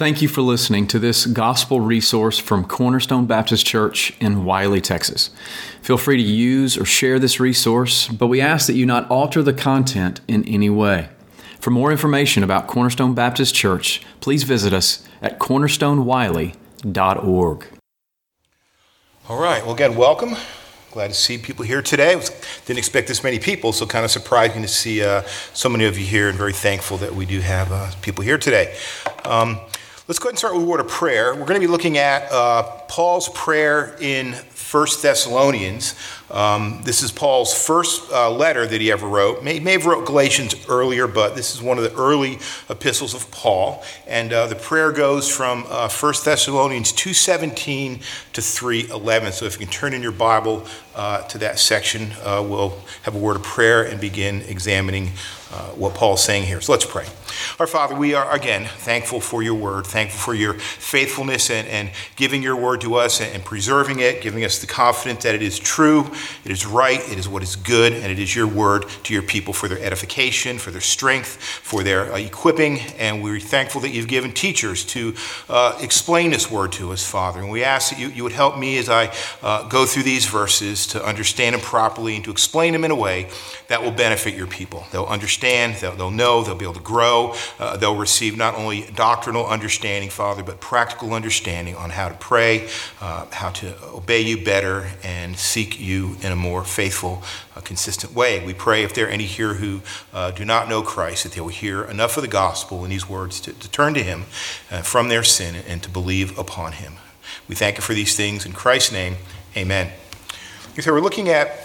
Thank you for listening to this gospel resource from Cornerstone Baptist Church in Wylie, Texas. Feel free to use or share this resource, but we ask that you not alter the content in any way. For more information about Cornerstone Baptist Church, please visit us at cornerstonewylie.org. All right, well, again, welcome. Glad to see people here today. Didn't expect this many people, so kind of surprising to see uh, so many of you here, and very thankful that we do have uh, people here today. Um, Let's go ahead and start with a word of prayer. We're going to be looking at uh, Paul's prayer in 1 Thessalonians. Um, this is Paul's first uh, letter that he ever wrote. May, may have wrote Galatians earlier, but this is one of the early epistles of Paul. And uh, the prayer goes from uh, 1 Thessalonians 2.17 to 3.11. So if you can turn in your Bible uh, to that section, uh, we'll have a word of prayer and begin examining uh, what Paul's saying here. So let's pray. Our Father, we are again thankful for your word, thankful for your faithfulness and, and giving your word to us and, and preserving it, giving us the confidence that it is true, it is right, it is what is good, and it is your word to your people for their edification, for their strength, for their uh, equipping. And we're thankful that you've given teachers to uh, explain this word to us, Father. And we ask that you, you would help me as I uh, go through these verses to understand them properly and to explain them in a way that will benefit your people. They'll understand, they'll, they'll know, they'll be able to grow, uh, they'll receive not only doctrinal understanding, Father, but practical understanding on how to pray, uh, how to obey you better, and seek you in a more faithful, uh, consistent way. We pray if there are any here who uh, do not know Christ, that they will hear enough of the gospel in these words to, to turn to him uh, from their sin and to believe upon him. We thank you for these things. In Christ's name, amen. So we're looking at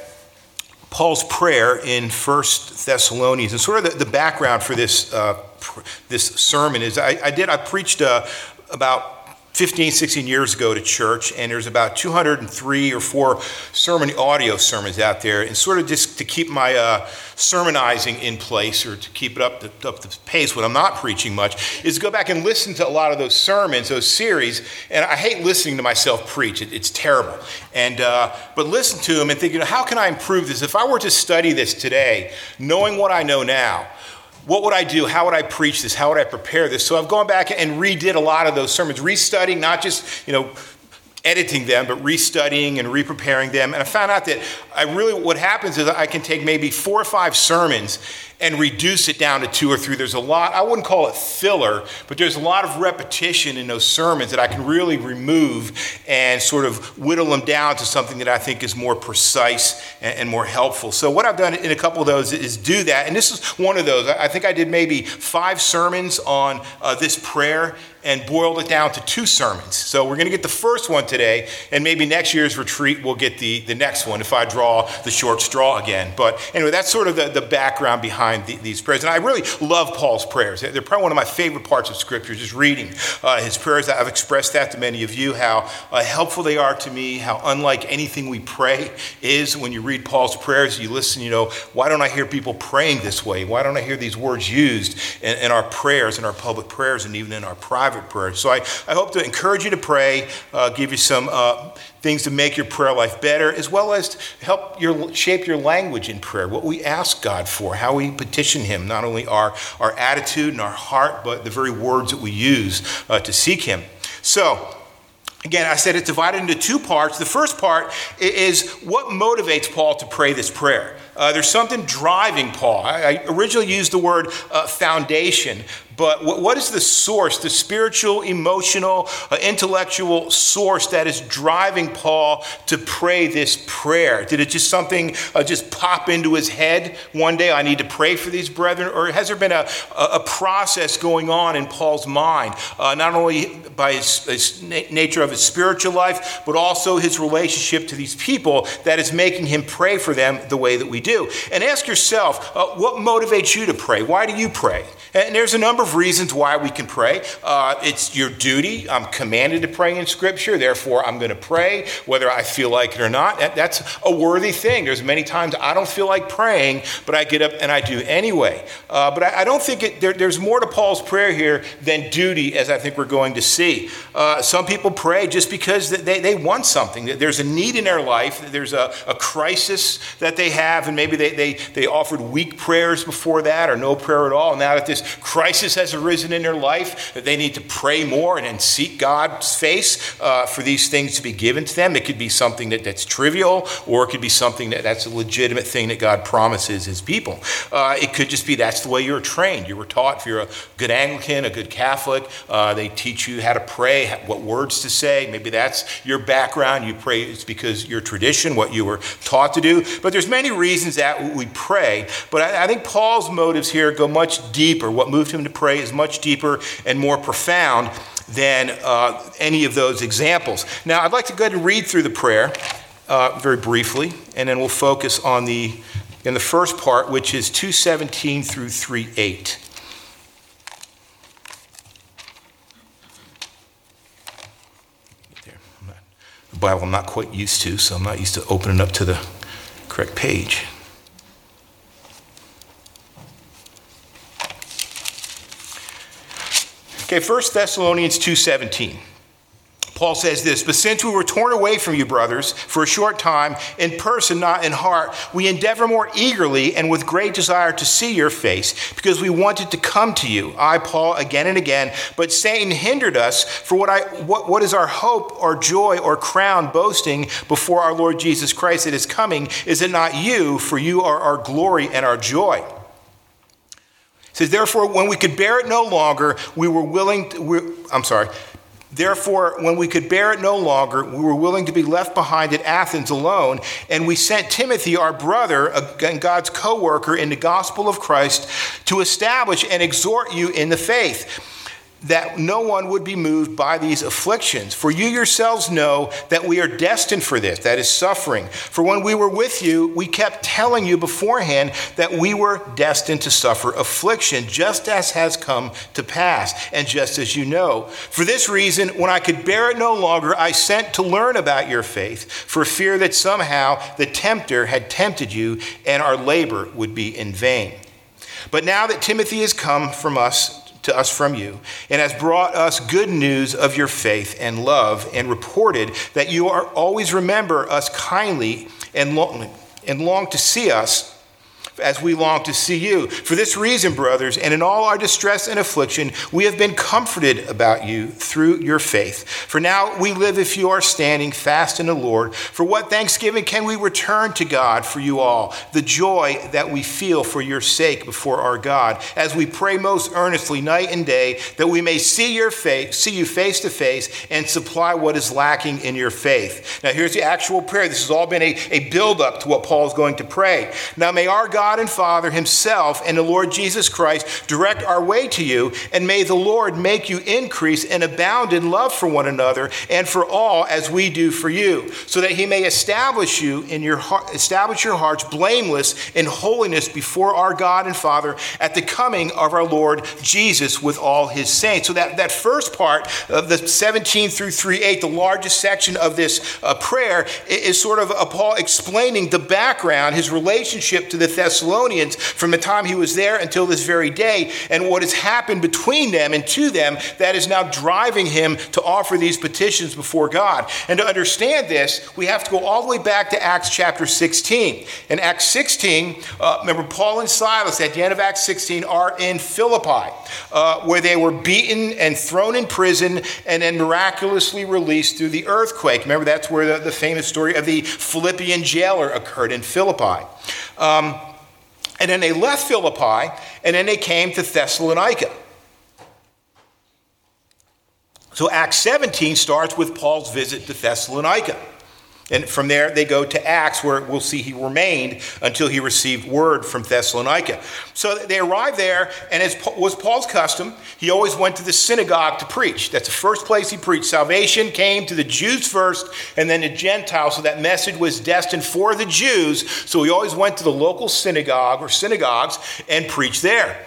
Paul's prayer in First Thessalonians, and sort of the, the background for this uh, pr- this sermon is I, I did I preached uh, about 15, 16 years ago to church, and there's about 203 or 4 sermon audio sermons out there. And sort of just to keep my uh, sermonizing in place or to keep it up the, up the pace when I'm not preaching much, is to go back and listen to a lot of those sermons, those series. And I hate listening to myself preach, it, it's terrible. And, uh, but listen to them and think, you know, how can I improve this? If I were to study this today, knowing what I know now, what would I do? How would I preach this? How would I prepare this? So I've gone back and redid a lot of those sermons, restudying, not just, you know, editing them, but restudying and repreparing them. And I found out that I really, what happens is I can take maybe four or five sermons and reduce it down to two or three. There's a lot, I wouldn't call it filler, but there's a lot of repetition in those sermons that I can really remove and sort of whittle them down to something that I think is more precise and, and more helpful. So, what I've done in a couple of those is do that. And this is one of those. I think I did maybe five sermons on uh, this prayer and boiled it down to two sermons. So we're going to get the first one today, and maybe next year's retreat we'll get the, the next one if I draw the short straw again. But anyway, that's sort of the, the background behind behind the, these prayers. And I really love Paul's prayers. They're probably one of my favorite parts of Scripture, just reading uh, his prayers. I've expressed that to many of you, how uh, helpful they are to me, how unlike anything we pray is. When you read Paul's prayers, you listen, you know, why don't I hear people praying this way? Why don't I hear these words used in, in our prayers, in our public prayers, and even in our private prayers? So I, I hope to encourage you to pray, uh, give you some uh, things to make your prayer life better, as well as help your, shape your language in prayer, what we ask God for, how we petition Him, not only our, our attitude and our heart, but the very words that we use uh, to seek Him. So, Again, I said it's divided into two parts. The first part is what motivates Paul to pray this prayer. Uh, there's something driving Paul. I, I originally used the word uh, foundation, but what is the source, the spiritual, emotional, uh, intellectual source that is driving Paul to pray this prayer? Did it just something uh, just pop into his head one day? I need to pray for these brethren, or has there been a, a process going on in Paul's mind, uh, not only by his, his nature of his spiritual life, but also his relationship to these people that is making him pray for them the way that we do? And ask yourself, uh, what motivates you to pray? Why do you pray? And there's a number of reasons why we can pray. Uh, it's your duty. I'm commanded to pray in Scripture, therefore I'm going to pray, whether I feel like it or not. That's a worthy thing. There's many times I don't feel like praying, but I get up and I do anyway. Uh, but I, I, don't think it, there, there's more to Paul's prayer here than duty, as I think we're going to see. Uh, some people pray just because they, they want something. There's a need in their life, there's a, a crisis that they have, and maybe they, they, they offered weak prayers before that or no prayer at all. Now that this crisis has arisen in their life, that they need to pray more and, seek God's face uh, for these things to be given to them. It could be something that, that's trivial, or it could be something that, that's a legitimate thing that God promises his people. Uh, it could just be that's the way you're trained. You were taught if you're a good Anglican, a good Catholic, uh, they teach you how to pray, what words to say. Maybe that's your background. You pray it's because your tradition, what you were taught to do. But there's many reasons that we pray. But I, I think Paul's motives here go much deeper. What moved him to pray is much deeper and more profound than uh, any of those examples. Now, I'd like to go ahead and read through the prayer uh, very briefly, and then we'll focus on the in the first part, which is 217 through 38. The Bible I'm not quite used to, so I'm not used to opening up to the correct page. Okay, 1 Thessalonians 2:17. Paul says this, but since we were torn away from you, brothers, for a short time, in person, not in heart, we endeavor more eagerly and with great desire to see your face, because we wanted to come to you, I, Paul, again and again, but Satan hindered us. For what, I, what, what is our hope or joy or crown boasting before our Lord Jesus Christ that is coming? Is it not you? For you are our glory and our joy says, Therefore, when we could bear it no longer, we were willing, to, we, I'm sorry. Therefore, when we could bear it no longer, we were willing to be left behind at Athens alone, and we sent Timothy, our brother and God's co worker in the gospel of Christ, to establish and exhort you in the faith that no one would be moved by these afflictions. For you yourselves know that we are destined for this, that is, suffering. For when we were with you, we kept telling you beforehand that we were destined to suffer affliction, just as has come to pass, and just as you know. For this reason, when I could bear it no longer, I sent to learn about your faith, for fear that somehow the tempter had tempted you, and our labor would be in vain. But now that Timothy has come from us, to us from you, and has brought us good news of your faith and love, and reported that you are always remember us kindly and long, and long to see us as we long to see you. For this reason, brothers, and in all our distress and affliction, we have been comforted about you through your faith. For now we live if you are standing fast in the Lord. For what thanksgiving can we return to God for you all? The joy that we feel for your sake before our God, as we pray most earnestly night and day, that we may see your face, see you face to face, and supply what is lacking in your faith. Now here's the actual prayer. This has all been a, a build-up to what Paul is going to pray. Now may our God God and Father Himself and the Lord Jesus Christ direct our way to you, and may the Lord make you increase and abound in love for one another and for all as we do for you, so that He may establish you in your heart, establish your hearts blameless in holiness before our God and Father at the coming of our Lord Jesus with all His saints. So that, that first part of the 17 through 38, the largest section of this uh, prayer, is sort of uh, Paul explaining the background, his relationship to the Thessalonians Thessalonians from the time he was there until this very day, and what has happened between them and to them that is now driving him to offer these petitions before God. And to understand this, we have to go all the way back to Acts chapter 16. In Acts 16, uh, remember, Paul and Silas at the end of Acts 16 are in Philippi, uh, where they were beaten and thrown in prison and then miraculously released through the earthquake. Remember, that's where the, the famous story of the Philippian jailer occurred in Philippi. Um, and then they left Philippi, and then they came to Thessalonica. So Acts 17 starts with Paul's visit to Thessalonica. And from there, they go to Acts, where we'll see he remained until he received word from Thessalonica. So they arrived there, and as was Paul's custom, he always went to the synagogue to preach. That's the first place he preached. Salvation came to the Jews first, and then the Gentiles. So that message was destined for the Jews. So he always went to the local synagogue or synagogues and preached there.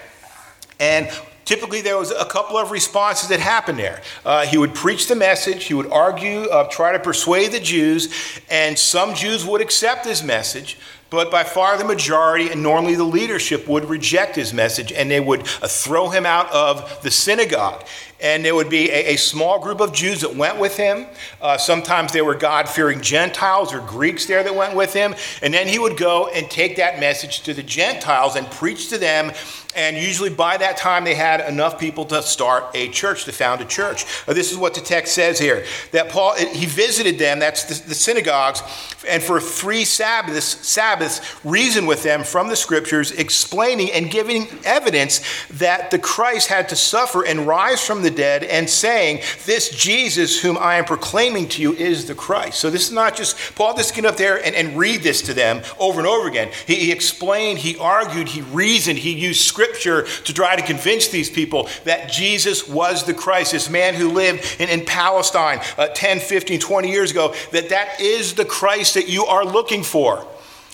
And typically there was a couple of responses that happened there. Uh, he would preach the message, he would argue, uh, try to persuade the Jews, and some Jews would accept his message. But by far the majority, and normally the leadership, would reject his message and they would uh, throw him out of the synagogue. and there would be a, a, small group of Jews that went with him. Uh, sometimes there were God fearing Gentiles or Greeks there that went with him. And then he would go and take that message to the Gentiles and preach to them and usually by that time, they had enough people to start a church, to found a church. Uh, this is what the text says here that Paul, he visited them, that's the, the synagogues, and for three Sabbaths, Sabbaths, reasoned with them from the scriptures, explaining and giving evidence that the Christ had to suffer and rise from the dead, and saying, This Jesus, whom I am proclaiming to you, is the Christ. So this is not just Paul just get up there and, and read this to them over and over again. He, he explained, he argued, he reasoned, he used scripture scripture to try to convince these people that Jesus was the Christ, this man who lived in, in Palestine uh, 10, 15, 20 years ago, that that is the Christ that you are looking for.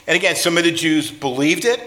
And again, some of the Jews believed it.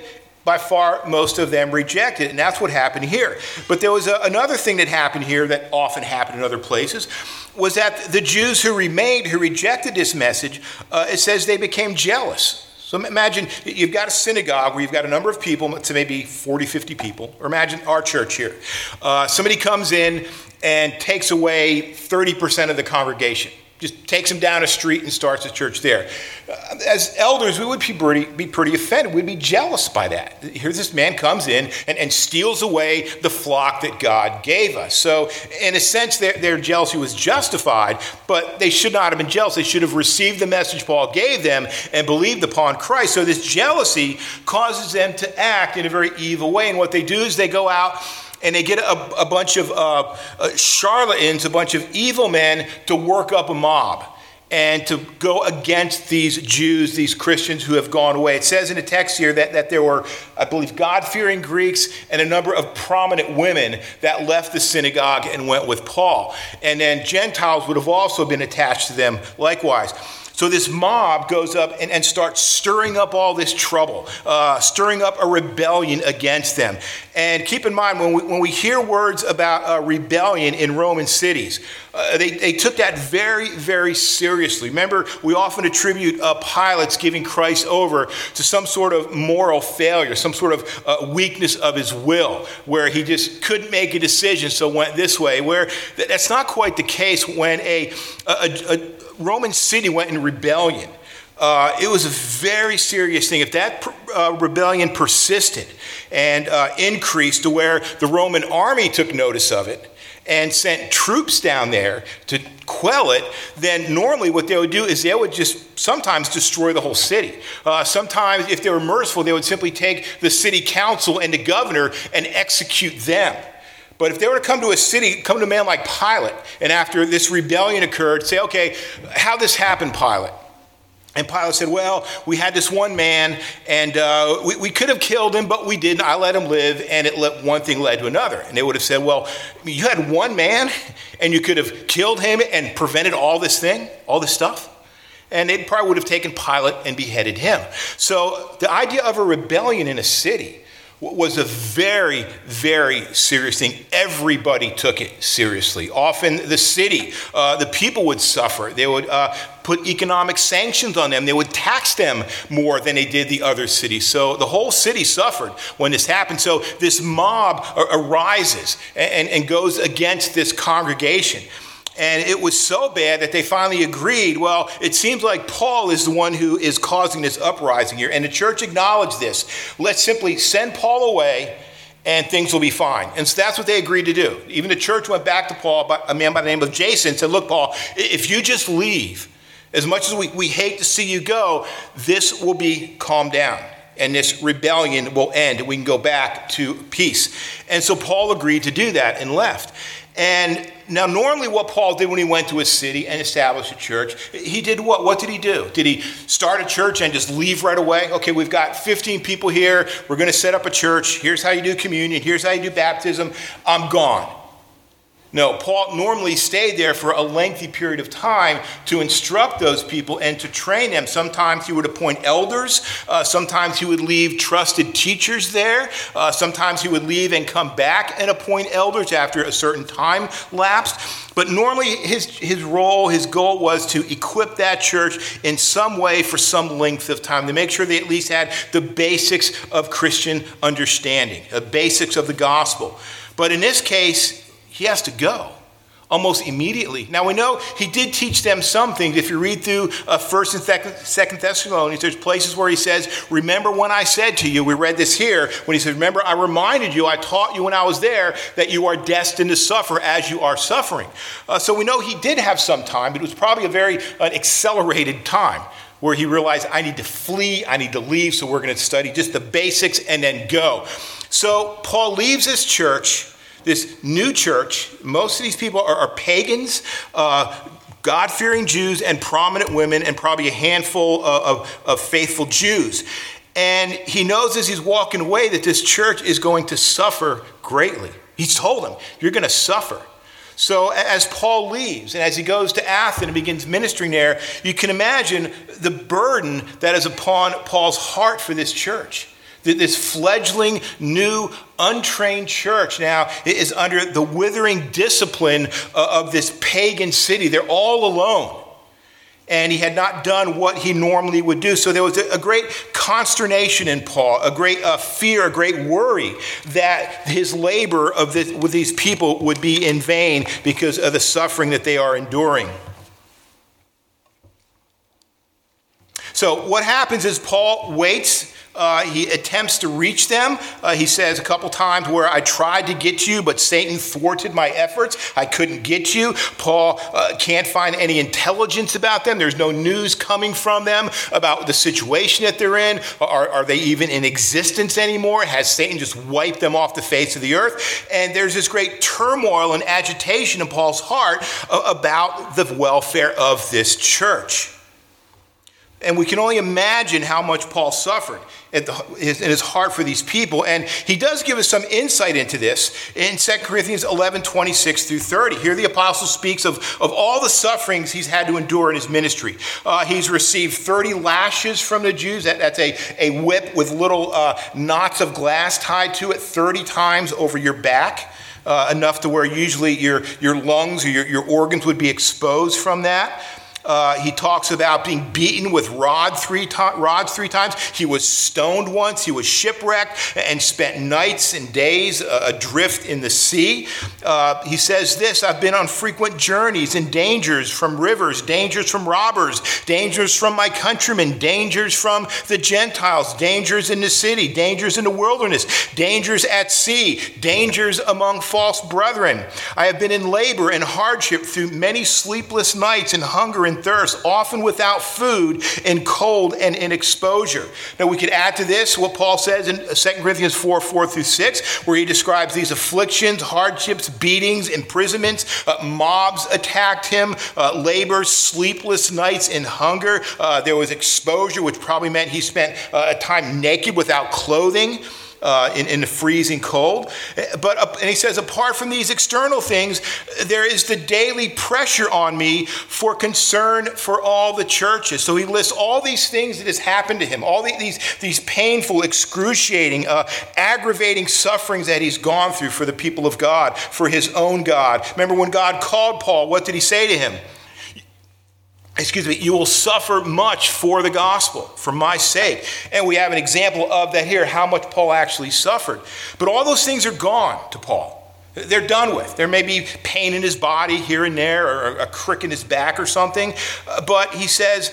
By far, most of them rejected it, and that's what happened here. But there was a, another thing that happened here that often happened in other places, was that the Jews who remained, who rejected this message, uh, it says they became jealous. So imagine you've got a synagogue where you've got a number of people, to maybe 40, 50 people, or imagine our church here. Uh, somebody comes in and takes away 30% of the congregation just takes them down a street and starts a church there. Uh, as elders, we would be pretty, be pretty offended. We'd be jealous by that. Here's this man comes in and, and steals away the flock that God gave us. So, in a sense, their, their jealousy was justified, but they should not have been jealous. They should have received the message Paul gave them and believed upon Christ. So, this jealousy causes them to act in a very evil way. And what they do is they go out and they get a, a bunch of uh, uh, charlatans, a bunch of evil men to work up a mob and to go against these Jews, these Christians who have gone away. It says in the text here that, that there were, I believe, God fearing Greeks and a number of prominent women that left the synagogue and went with Paul. And then Gentiles would have also been attached to them likewise. So this mob goes up and, and starts stirring up all this trouble, uh, stirring up a rebellion against them. And keep in mind, when we, when we hear words about uh, rebellion in Roman cities, uh, they, they took that very, very seriously. Remember, we often attribute uh, Pilate's giving Christ over to some sort of moral failure, some sort of uh, weakness of his will, where he just couldn't make a decision, so went this way. Where that's not quite the case when a, a, a Roman city went in rebellion, uh, it was a very serious thing. If that uh, rebellion persisted and uh, increased to where the Roman army took notice of it and sent troops down there to quell it, then normally what they would do is they would just sometimes destroy the whole city. Uh, sometimes, if they were merciful, they would simply take the city council and the governor and execute them. But if they were to come to a city, come to a man like Pilate, and after this rebellion occurred, say, okay, how this happened, Pilate? And Pilate said, Well, we had this one man, and uh, we, we, could have killed him, but we didn't. I let him live, and it let, one thing led to another. And they would have said, Well, you had one man, and you could have killed him and prevented all this thing, all this stuff? And they probably would have taken Pilate and beheaded him. So the idea of a rebellion in a city was a very, very serious thing. Everybody took it seriously. Often the city, uh, the people would suffer. They would uh, put economic sanctions on them. They would tax them more than they did the other cities. So the whole city suffered when this happened. So this mob arises and, and goes against this congregation. And it was so bad that they finally agreed well, it seems like Paul is the one who is causing this uprising here. And the church acknowledged this. Let's simply send Paul away and things will be fine. And so that's what they agreed to do. Even the church went back to Paul, a man by the name of Jason, said, Look, Paul, if you just leave, as much as we, we hate to see you go, this will be calmed down and this rebellion will end we can go back to peace. And so Paul agreed to do that and left. And now, normally, what Paul did when he went to a city and established a church, he did what? What did he do? Did he start a church and just leave right away? Okay, we've got 15 people here. We're going to set up a church. Here's how you do communion. Here's how you do baptism. I'm gone. No, Paul normally stayed there for a lengthy period of time to instruct those people and to train them. Sometimes he would appoint elders, uh, sometimes he would leave trusted teachers there, uh, sometimes he would leave and come back and appoint elders after a certain time lapsed. But normally his, his role, his goal was to equip that church in some way for some length of time, to make sure they at least had the basics of Christian understanding, the basics of the gospel. But in this case, he has to go almost immediately. Now we know he did teach them some things. If you read through uh, First and Second Thessalonians, there's places where he says, "Remember when I said to you." We read this here when he says, "Remember, I reminded you, I taught you when I was there that you are destined to suffer as you are suffering." Uh, so we know he did have some time, but it was probably a very uh, accelerated time. Where he realized, I need to flee, I need to leave, so we're going to study just the basics and then go. So Paul leaves his church this new church. Most of these people are, are pagans. Uh, God fearing Jews and prominent women, and probably a handful of, of, of faithful Jews. And he knows as he's walking away that this church is going to suffer greatly. He's told them, You're going to suffer. So, as Paul leaves and as he goes to Athens and begins ministering there, you can imagine the burden that is upon Paul's heart for this church. This fledgling, new, untrained church now is under the withering discipline uh, of this pagan city. They're all alone. And he had not done what he normally would do. So there was a great consternation in Paul, a great uh, fear, a great worry that his labor of this, with these people would be in vain because of the suffering that they are enduring. So what happens is Paul waits uh, he attempts to reach them. Uh, he says a couple times where I tried to get you, but Satan thwarted my efforts. I couldn't get you. Paul uh, can't find any intelligence about them. There's no news coming from them about the situation that they're in. Are, are they even in existence anymore? Has Satan just wiped them off the face of the earth? And there's this great turmoil and agitation in Paul's heart uh, about the welfare of this church. And we can only imagine how much Paul suffered in his heart for these people. And he does give us some insight into this in 2 Corinthians 11 26 through 30. Here the apostle speaks of, of all the sufferings he's had to endure in his ministry. Uh, he's received 30 lashes from the Jews. That, that's a, a whip with little uh, knots of glass tied to it 30 times over your back. Uh, enough to where usually your, your lungs or your, your organs would be exposed from that. Uh, he talks about being beaten with rod three to- rods three times. He was stoned once. He was shipwrecked and spent nights and days uh, adrift in the sea. Uh, he says this I've been on frequent journeys and dangers from rivers, dangers from robbers, dangers from my countrymen, dangers from the Gentiles, dangers in the city, dangers in the wilderness, dangers at sea, dangers among false brethren. I have been in labor and hardship through many sleepless nights and hunger and thirst, often without food, in cold and in exposure. Now, we could add to this what Paul says in 2 Corinthians 4 4 through 6, where he describes these afflictions, hardships, beatings, imprisonments. Uh, mobs attacked him, uh, labor, sleepless nights, and hunger. Uh, there was exposure, which probably meant he spent uh, a time naked without clothing uh, in, in the freezing cold. But, uh, and he says, apart from these external things, there is the daily pressure on me for concern for all the churches. So he lists all these things that has happened to him, all these, these painful, excruciating, uh, aggravating sufferings that he's gone through for the people of God, for his own God. Remember when God called Paul, what did he say to him? Excuse me, you will suffer much for the gospel, for my sake. And we have an example of that here, how much Paul actually suffered. But all those things are gone to Paul. They're done with. There may be pain in his body here and there, or a crick in his back or something. Uh, but he says,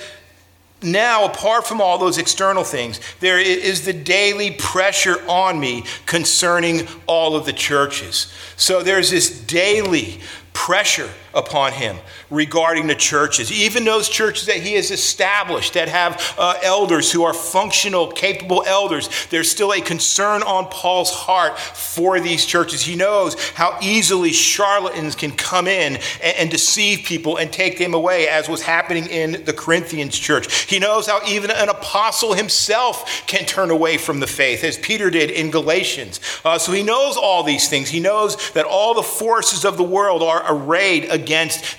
now, apart from all those external things, there is the daily pressure on me concerning all of the churches. So there's this daily pressure upon him regarding the churches, even those churches that he has established that have uh, elders who are functional, capable elders. There's still a concern on Paul's heart for these churches. He knows how easily charlatans can come in and, and deceive people and take them away, as was happening in the Corinthians church. He knows how even an apostle himself can turn away from the faith, as Peter did in Galatians. Uh, so he knows all these things. He knows that all the forces of the world are arrayed against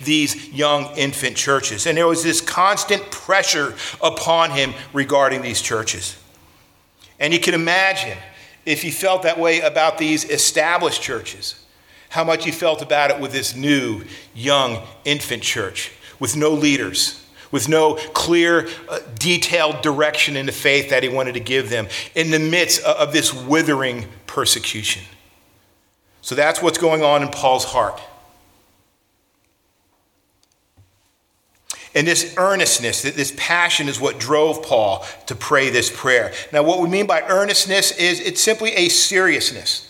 these young infant churches. And there was this constant pressure upon him regarding these churches. And you can imagine if he felt that way about these established churches, how much he felt about it with this new, young infant church with no leaders with no clear, uh, detailed direction in the faith that he wanted to give them in the midst of this withering persecution. So that's what's going on in Paul's heart. And this earnestness, this passion is what drove Paul to pray this prayer. Now, what we mean by earnestness is it's simply a seriousness.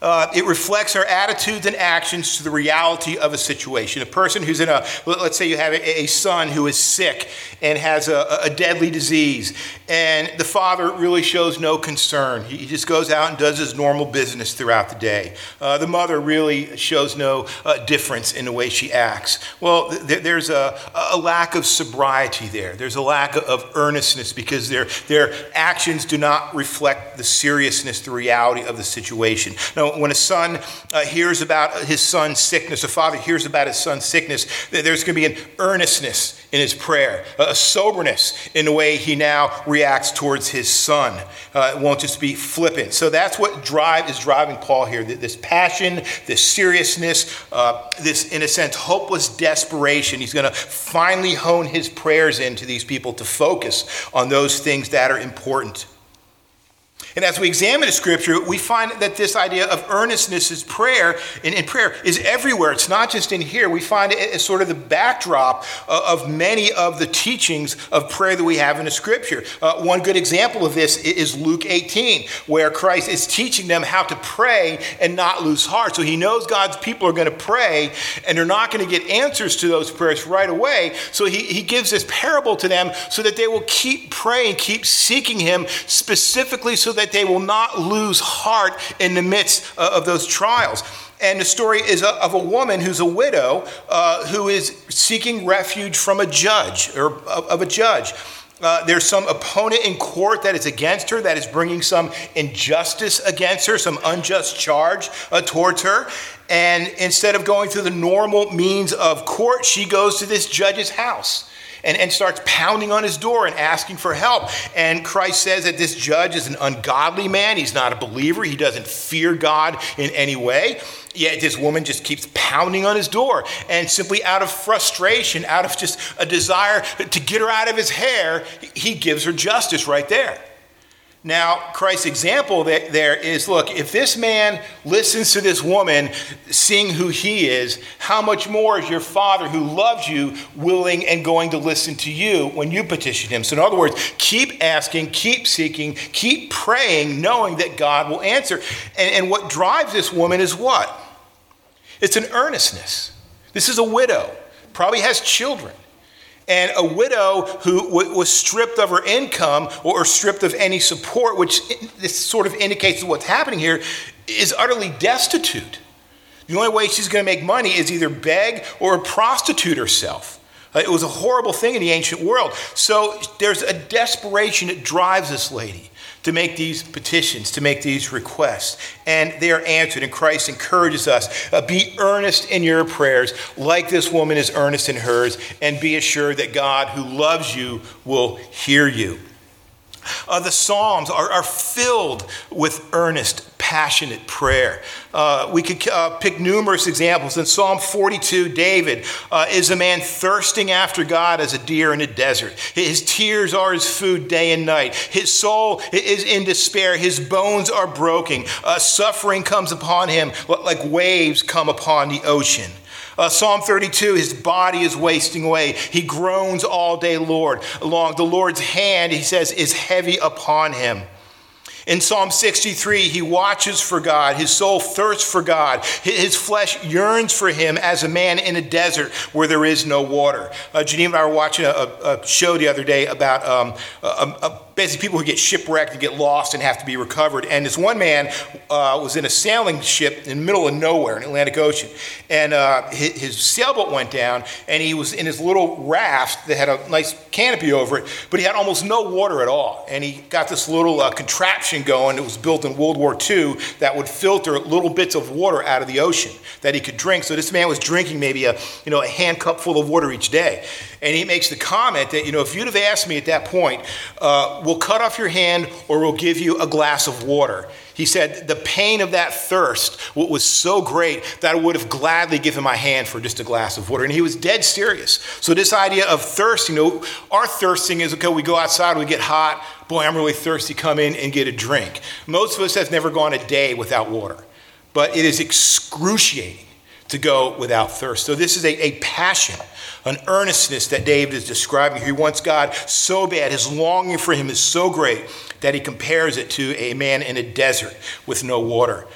Uh, it reflects our attitudes and actions to the reality of a situation. A person who's in a, let's say you have a, son who is sick and has a, a, deadly disease, and the father really shows no concern. He, just goes out and does his normal business throughout the day. Uh, the mother really shows no uh, difference in the way she acts. Well, th- there's a, a, lack of sobriety there, there's a lack of earnestness because their, their actions do not reflect the seriousness, the reality of the situation. Now, when a son uh, hears about his son's sickness, a father hears about his son's sickness, there's going to be an earnestness in his prayer, a soberness in the way he now reacts towards his son. Uh, it won't just be flippant. So that's what drive is driving Paul here. This passion, this seriousness, uh, this, in a sense, hopeless desperation. He's going to finally hone his prayers into these people to focus on those things that are important. And as we examine the scripture, we find that this idea of earnestness is prayer, and, prayer is everywhere. It's not just in here. We find it as sort of the backdrop of many of the teachings of prayer that we have in the scripture. Uh, one good example of this is Luke 18, where Christ is teaching them how to pray and not lose heart. So he knows God's people are going to pray, and they're not going to get answers to those prayers right away. So he, he gives this parable to them so that they will keep praying, keep seeking him specifically so that that they will not lose heart in the midst uh, of those trials. And the story is of a woman who's a widow uh, who is seeking refuge from a judge or of a judge. Uh, there's some opponent in court that is against her, that is bringing some injustice against her, some unjust charge uh, towards her. And instead of going through the normal means of court, she goes to this judge's house and, and starts pounding on his door and asking for help. And Christ says that this judge is an ungodly man. He's not a believer. He doesn't fear God in any way. Yet this woman just keeps pounding on his door. And simply out of frustration, out of just a desire to get her out of his hair, he gives her justice right there. Now, Christ's example there is look, if this man listens to this woman, seeing who he is, how much more is your Father who loves you willing and going to listen to you when you petition him? So, in other words, keep asking, keep seeking, keep praying, knowing that God will answer. And, and what drives this woman is what? It's an earnestness. This is a widow, probably has children. And a widow who was stripped of her income or stripped of any support, which this sort of indicates what's happening here, is utterly destitute. The only way she's going to make money is either beg or prostitute herself. Uh, it was a horrible thing in the ancient world. So there's a desperation that drives this lady to make these petitions, to make these requests. And they are answered. And Christ encourages us uh, be earnest in your prayers, like this woman is earnest in hers, and be assured that God, who loves you, will hear you. Uh, the Psalms are, are filled with earnest, passionate prayer. Uh, we could uh, pick numerous examples. In Psalm 42, David uh, is a man thirsting after God as a deer in a desert. His tears are his food day and night. His soul is in despair. His bones are broken. Uh, suffering comes upon him like waves come upon the ocean. Uh, Psalm 32, his body is wasting away. He groans all day Lord long. The Lord's hand, he says, is heavy upon him. In Psalm 63, he watches for God. His soul thirsts for God. His flesh yearns for him as a man in a desert where there is no water. Uh, Janine and I were watching a, a show the other day about um, a, a basically people who get shipwrecked and get lost and have to be recovered. And this one man uh, was in a sailing ship in the middle of nowhere in the Atlantic Ocean. And uh, his, his, sailboat went down, and he was in his little raft that had a nice canopy over it, but he had almost no water at all. And he got this little uh, contraption going that was built in World War II that would filter little bits of water out of the ocean that he could drink. So this man was drinking maybe a, you know, a hand cup full of water each day. And he makes the comment that, you know, if you'd have asked me at that point, uh, we'll cut off your hand or we'll give you a glass of water. He said, The pain of that thirst was so great that I would have gladly given my hand for just a glass of water. And he was dead serious. So, this idea of thirst, you know, our thirsting is okay, we go outside, we get hot. Boy, I'm really thirsty, come in and get a drink. Most of us have never gone a day without water, but it is excruciating to go without thirst. So, this is a, a passion, an earnestness that David is describing. He wants God so bad. His longing for him is so great that he compares it to a man in a desert with no water.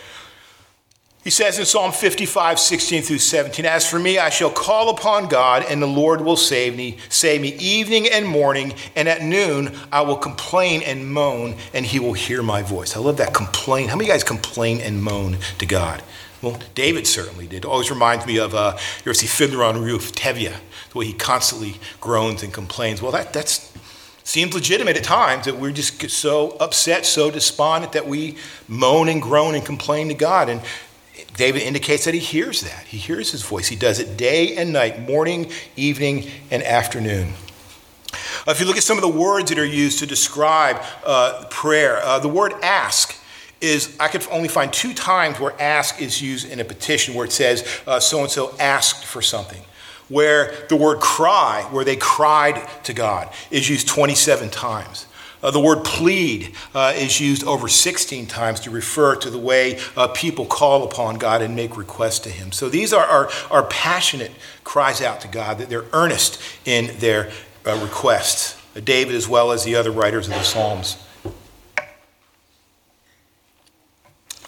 He says in Psalm 55, 16 through 17, As for me, I shall call upon God, and the Lord will save me, save me evening and morning, and at noon I will complain and moan, and he will hear my voice. I love that complain. How many guys complain and moan to God? Well, David certainly did. Always reminds me of, uh, you ever see Fiddler on Roof, Tevye, the way he constantly groans and complains. Well, that, that's seems legitimate at times that we're just so upset, so despondent that we moan and groan and complain to God. And David indicates that he hears that. He hears his voice. He does it day and night, morning, evening, and afternoon. Uh, if you look at some of the words that are used to describe uh, prayer, uh, the word ask is, I could only find two times where ask is used in a petition where it says so and so asked for something where the word cry, where they cried to God, is used 27 times. Uh, the word plead uh, is used over 16 times to refer to the way uh, people call upon God and make requests to Him. So these are, are, are passionate cries out to God, that they're earnest in their uh, requests. David, as well as the other writers of the Psalms.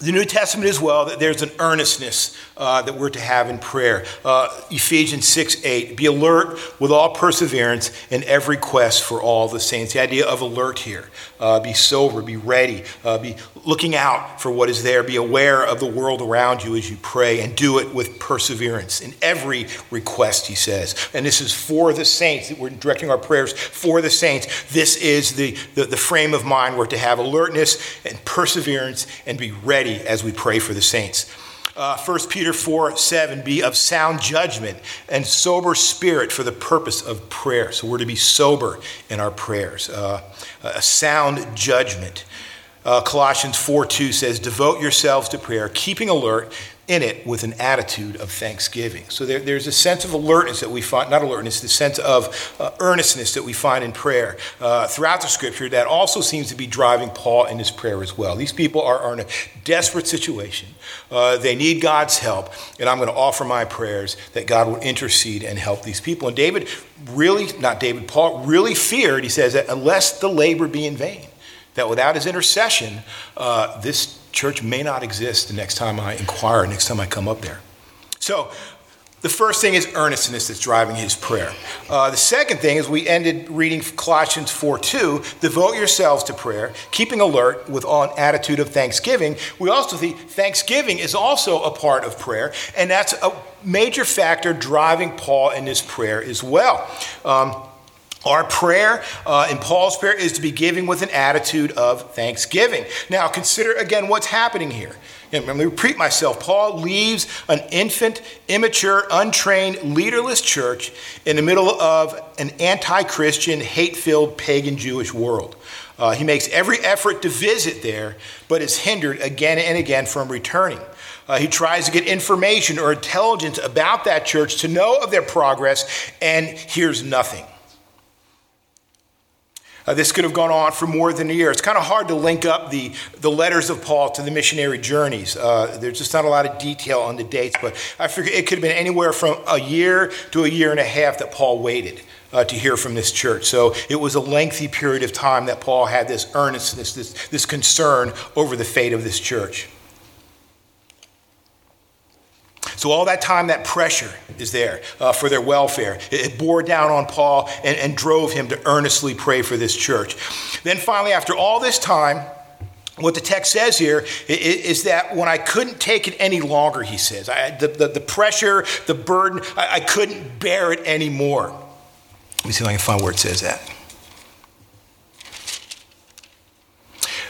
The New Testament as well, that there's an earnestness uh, that we're to have in prayer. Uh, Ephesians 6 8, be alert with all perseverance in every quest for all the saints. The idea of alert here. Uh, be sober, be ready, uh, be looking out for what is there, be aware of the world around you as you pray, and do it with perseverance in every request, he says. And this is for the saints, that we're directing our prayers for the saints. This is the, the, the frame of mind we're to have alertness and perseverance and be ready as we pray for the saints. Uh, 1 Peter 4 7, be of sound judgment and sober spirit for the purpose of prayer. So we're to be sober in our prayers, uh, a sound judgment. Uh, Colossians 4 2 says, Devote yourselves to prayer, keeping alert in it with an attitude of thanksgiving. So there, there's a sense of alertness that we find, not alertness, the sense of uh, earnestness that we find in prayer uh, throughout the scripture that also seems to be driving Paul in his prayer as well. These people are, are in a desperate situation. Uh, they need God's help, and I'm going to offer my prayers that God will intercede and help these people. And David really, not David, Paul really feared, he says, that unless the labor be in vain, that without his intercession, uh, this church may not exist the next time I inquire, next time I come up there. So, the first thing is earnestness that's driving his prayer. Uh, the second thing is we ended reading Colossians 4 2, devote yourselves to prayer, keeping alert with an attitude of thanksgiving. We also see thanksgiving is also a part of prayer, and that's a major factor driving Paul in his prayer as well. Um, our prayer uh, in Paul's prayer is to be giving with an attitude of thanksgiving. Now, consider again what's happening here. Let me repeat myself. Paul leaves an infant, immature, untrained, leaderless church in the middle of an anti Christian, hate filled, pagan Jewish world. Uh, he makes every effort to visit there, but is hindered again and again from returning. Uh, he tries to get information or intelligence about that church to know of their progress and hears nothing. Uh, this could have gone on for more than a year. It's kind of hard to link up the, the letters of Paul to the missionary journeys. Uh, there's just not a lot of detail on the dates, but I figure it could have been anywhere from a year to a year and a half that Paul waited uh, to hear from this church. So it was a lengthy period of time that Paul had this earnestness, this, this concern over the fate of this church. So, all that time, that pressure is there uh, for their welfare. It, it, bore down on Paul and, and drove him to earnestly pray for this church. Then, finally, after all this time, what the text says here is that when I couldn't take it any longer, he says, I, the, the, the, pressure, the burden, I, I couldn't bear it anymore. Let me see if I can find where it says that.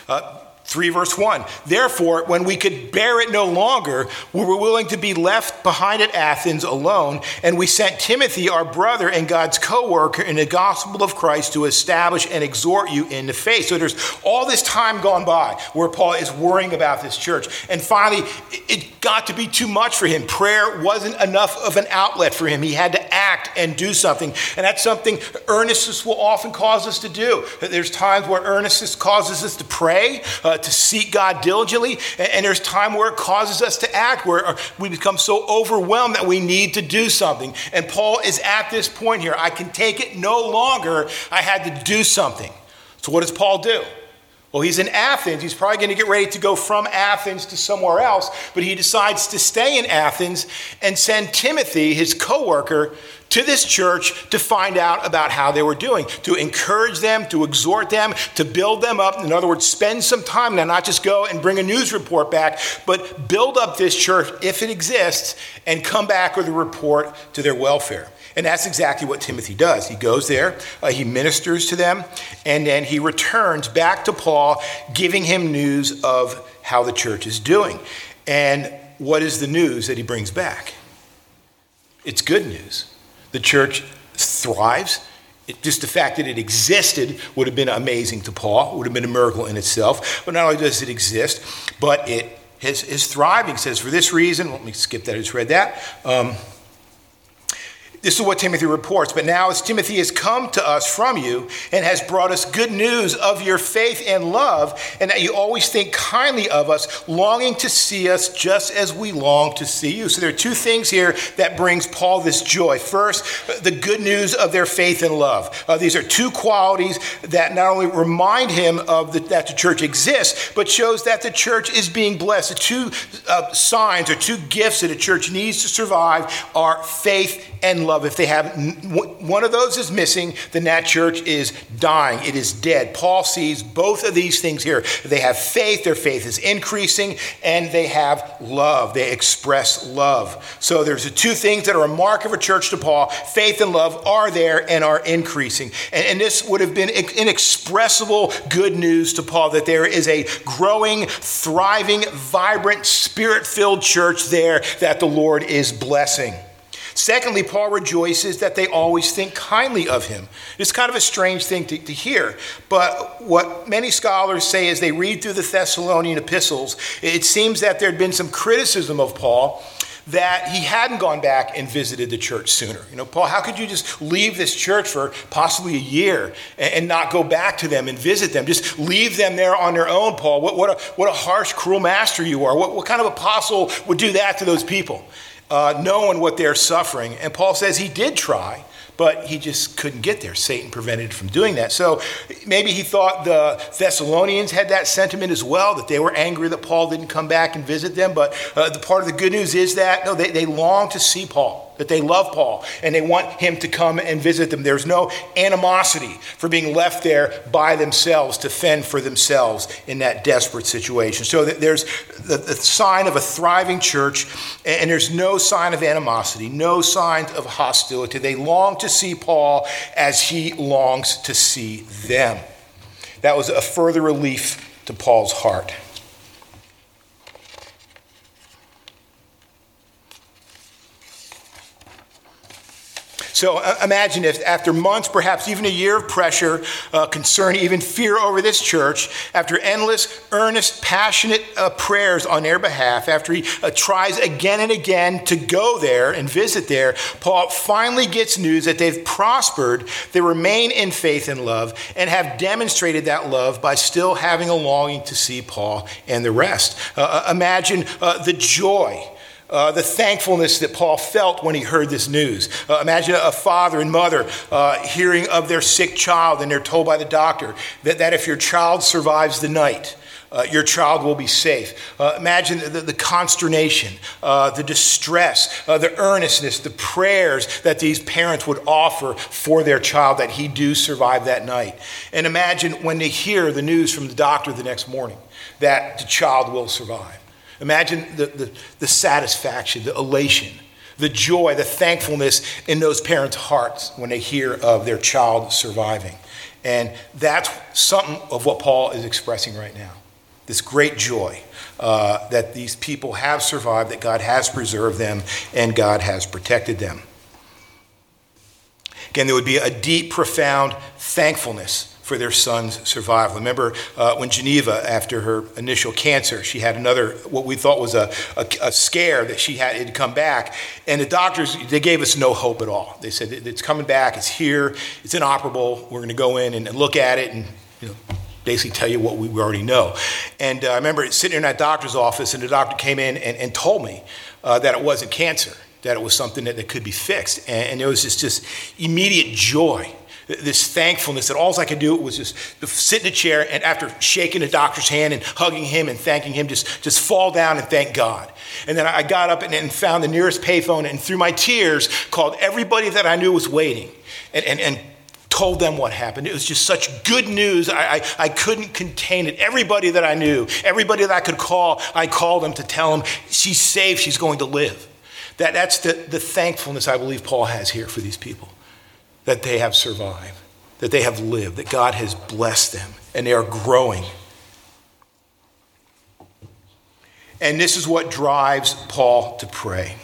Uh, 3 verse 1. Therefore, when we could bear it no longer, we were willing to be left behind at Athens alone, and we sent Timothy, our brother and God's co worker in the gospel of Christ, to establish and exhort you in the faith. So there's all this time gone by where Paul is worrying about this church. And finally, it got to be too much for him. Prayer wasn't enough of an outlet for him. He had to act and do something. And that's something earnestness will often cause us to do. There's times where earnestness causes us to pray, uh, to seek God diligently, and, there's time where it causes us to act, where uh, we become so overwhelmed that we need to do something. And Paul is at this point here. I can take it no longer. I had to do something. So, what does Paul do? Well, he's in Athens. He's probably going to get ready to go from Athens to somewhere else, but he decides to stay in Athens and send Timothy, his co worker, to this church to find out about how they were doing, to encourage them, to exhort them, to build them up. In other words, spend some time now, not just go and bring a news report back, but build up this church if it exists and come back with a report to their welfare. And that's exactly what Timothy does. He goes there, uh, he ministers to them, and then he returns back to Paul, giving him news of how the church is doing. And what is the news that he brings back? It's good news. The church thrives. It, just the fact that it existed would have been amazing to Paul, would have been a miracle in itself. But not only does it exist, but it is, is thriving. It says, for this reason, let me skip that, I just read that. Um, this is what Timothy reports. But now, as Timothy has come to us from you and has brought us good news of your faith and love, and that you always think kindly of us, longing to see us just as we long to see you. So there are two things here that brings Paul this joy. First, the good news of their faith and love. Uh, these are two qualities that not only remind him of the, that the church exists, but shows that the church is being blessed. The two uh, signs or two gifts that a church needs to survive are faith and love. If they have one of those is missing, then that church is dying. It is dead. Paul sees both of these things here. They have faith, their faith is increasing, and they have love. They express love. So there's the two things that are a mark of a church to Paul. Faith and love are there and are increasing. And, and this would have been inexpressible good news to Paul that there is a growing, thriving, vibrant, spirit filled church there that the Lord is blessing. Secondly, Paul rejoices that they always think kindly of him. It's kind of a strange thing to, to, hear, but what many scholars say as they read through the Thessalonian epistles, it seems that there had been some criticism of Paul that he hadn't gone back and visited the church sooner. You know, Paul, how could you just leave this church for possibly a year and, and not go back to them and visit them? Just leave them there on their own, Paul. What, what, a, what a harsh, cruel master you are. What, what kind of apostle would do that to those people? Uh, knowing what they're suffering. And Paul says he did try, but he just couldn't get there. Satan prevented from doing that. So maybe he thought the Thessalonians had that sentiment as well, that they were angry that Paul didn't come back and visit them. But uh, the part of the good news is that no, they, they long to see Paul that they love Paul and they want him to come and visit them. There's no animosity for being left there by themselves to fend for themselves in that desperate situation. So there's the, sign of a thriving church, and there's no sign of animosity, no sign of hostility. They long to see Paul as he longs to see them. That was a further relief to Paul's heart. So uh, imagine if, after months, perhaps even a year of pressure, uh, concern, even fear over this church, after endless, earnest, passionate uh, prayers on their behalf, after he uh, tries again and again to go there and visit there, Paul finally gets news that they've prospered, they remain in faith and love, and have demonstrated that love by still having a longing to see Paul and the rest. Uh, imagine the joy uh, the thankfulness that Paul felt when he heard this news. Uh, imagine a father and mother uh, hearing of their sick child, and they're told by the doctor that, that if your child survives the night, uh, your child will be safe. Uh, imagine the, the consternation, uh, the distress, the earnestness, the prayers that these parents would offer for their child that he do survive that night. And imagine when they hear the news from the doctor the next morning that the child will survive. Imagine the, the, the satisfaction, the elation, the joy, the thankfulness in those parents' hearts when they hear of their child surviving. And that's something of what Paul is expressing right now. this great joy uh, that these people have survived, that God has preserved them, and God has protected them. Again, there would be a deep, profound thankfulness for their son's survival. Remember uh, when Geneva, after her initial cancer, she had another, what we thought was a, a, a, scare that she had it come back. And the doctors, they gave us no hope at all. They said, it's coming back, it's here, it's inoperable. We're going to go in and, and look at it and, you know, basically tell you what we already know. And uh, I remember sitting in that doctor's office, and the doctor came in and, and told me uh, that it wasn't cancer, that it was something that, that could be fixed. And, and there was just, just immediate joy this thankfulness that all I could do was just sit in a chair and after shaking the doctor's hand and hugging him and thanking him, just, just fall down and thank God. And then I got up and, and found the nearest payphone and through my tears called everybody that I knew was waiting and, and, and told them what happened. It was just such good news. I, I, I, couldn't contain it. Everybody that I knew, everybody that I could call, I called them to tell them she's safe, she's going to live. That, that's the, the thankfulness I believe Paul has here for these people that they have survived, that they have lived, that God has blessed them, and they are growing. And this is what drives Paul to pray.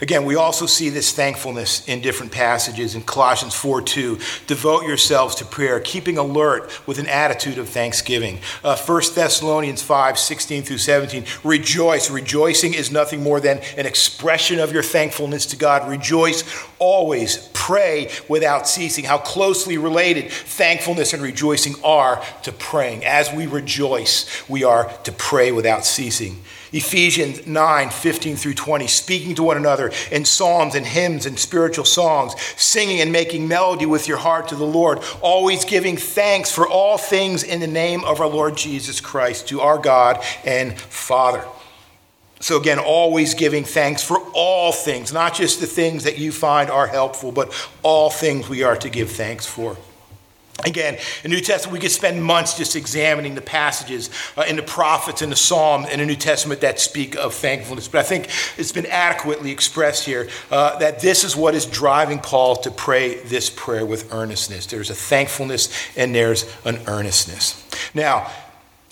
Again, we also see this thankfulness in different passages in Colossians 4 2. Devote yourselves to prayer, keeping alert with an attitude of thanksgiving. Uh, 1 Thessalonians 5 16 through 17. Rejoice. Rejoicing is nothing more than an expression of your thankfulness to God. Rejoice always. Pray without ceasing. How closely related thankfulness and rejoicing are to praying. As we rejoice, we are to pray without ceasing. Ephesians 9, 15 through 20, speaking to one another in psalms and hymns and spiritual songs, singing and making melody with your heart to the Lord, always giving thanks for all things in the name of our Lord Jesus Christ to our God and Father. So, again, always giving thanks for all things, not just the things that you find are helpful, but all things we are to give thanks for. Again, in the New Testament, we could spend months just examining the passages uh, in the prophets and the Psalm in the New Testament that speak of thankfulness. But I think it's been adequately expressed here uh, that this is what is driving Paul to pray this prayer with earnestness. There's a thankfulness and there's an earnestness. Now,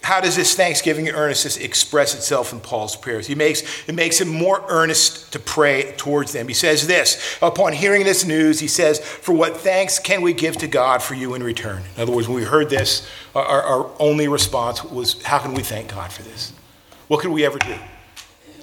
how does this thanksgiving earnestness express itself in Paul's prayers? He makes, it makes him more earnest to pray towards them. He says this upon hearing this news, he says, For what thanks can we give to God for you in return? In other words, when we heard this, our, our only response was, How can we thank God for this? What could we ever do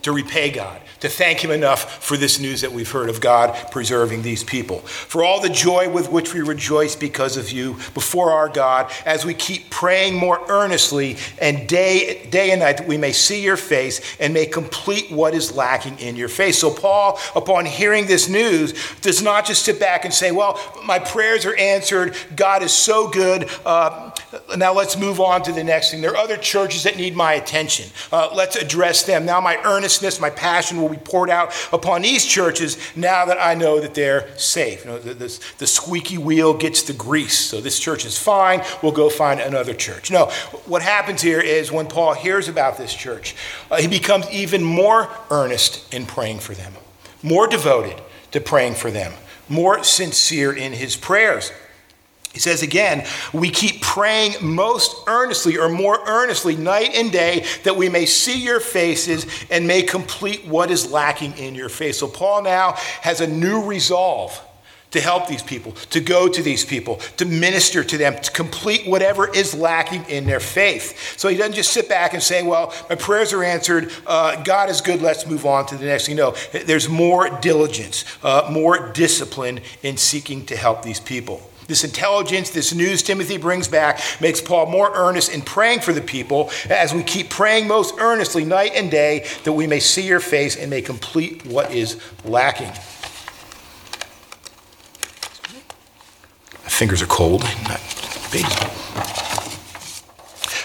to repay God? to thank Him enough for this news that we've heard of God preserving these people. For all the joy with which we rejoice because of you before our God, as we keep praying more earnestly and day, day and night that we may see your face and may complete what is lacking in your face. So, Paul, upon hearing this news, does not just sit back and say, Well, my prayers are answered. God is so good. Uh, now let's move on to the next thing. There are other churches that need my attention. Uh, let's address them. Now, my earnestness, my passion will be poured out upon these churches now that I know that they're safe. You know, the, the, the squeaky wheel gets the grease. So this church is fine. We'll go find another church. No, what happens here is when Paul hears about this church, uh, he becomes even more earnest in praying for them, more devoted to praying for them, more sincere in his prayers. He says again, we keep praying most earnestly or more earnestly night and day that we may see your faces and may complete what is lacking in your faith. So Paul now has a new resolve to help these people, to go to these people, to minister to them, to complete whatever is lacking in their faith. So he doesn't just sit back and say, Well, my prayers are answered. Uh, God is good. Let's move on to the next thing. No, there's more diligence, uh, more discipline in seeking to help these people. This intelligence, this news Timothy brings back, makes Paul more earnest in praying for the people as we keep praying most earnestly night and day that we may see your face and may complete what is lacking. My fingers are cold.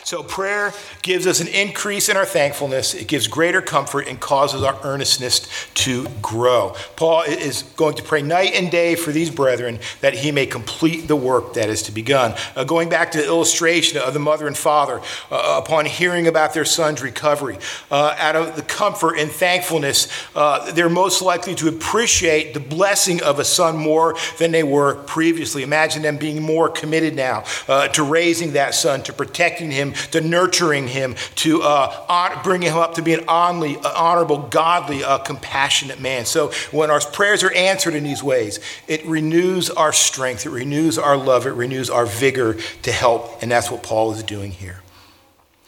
So, prayer gives us an increase in our thankfulness. It gives greater comfort and causes our earnestness to grow. Paul is going to pray night and day for these brethren that he may complete the work that is to be begun. Uh, going back to the illustration of the mother and father, uh, upon hearing about their son's recovery, uh, out of the comfort and thankfulness, uh, they're most likely to appreciate the blessing of a son more than they were previously. Imagine them being more committed now uh, to raising that son, to protecting him, to nurturing him, to uh, bringing him up to be an honorable, honorable godly, compassionate man. So when our prayers are answered in these ways, it renews our strength, it renews our love, it renews our vigor to help. And that's what Paul is doing here.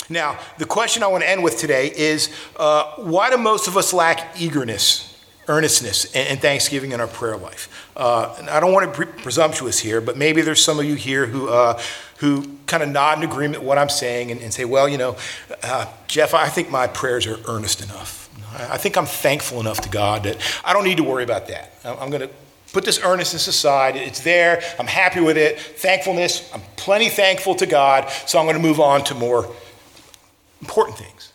Now, the question I want to end with today is uh, why do most of us lack eagerness? earnestness and, thanksgiving in our prayer life. Uh, and I don't want to be presumptuous here, but maybe there's some of you here who, uh, who kind of nod in agreement what I'm saying and, and say, well, you know, uh, Jeff, I think my prayers are earnest enough. I think I'm thankful enough to God that I don't need to worry about that. I'm going to put this earnestness aside. It's there. I'm happy with it. Thankfulness, I'm plenty thankful to God, so I'm going to move on to more important things.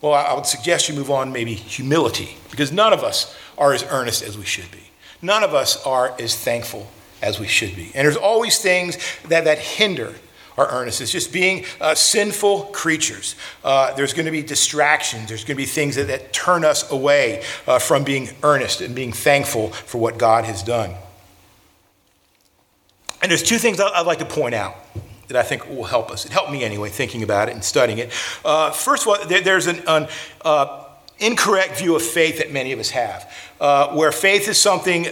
Well, I would suggest you move on maybe humility, because none of us are as earnest as we should be. None of us are as thankful as we should be. And there's always things that, that hinder our earnestness, just being uh, sinful creatures. Uh, there's going to be distractions. There's going to be things that, that turn us away uh, from being earnest and being thankful for what God has done. And there's two things I'd like to point out that I think will help us. It helped me anyway, thinking about it and studying it. Uh, first of all, there, there's an, an uh, incorrect view of faith that many of us have, uh, where faith is something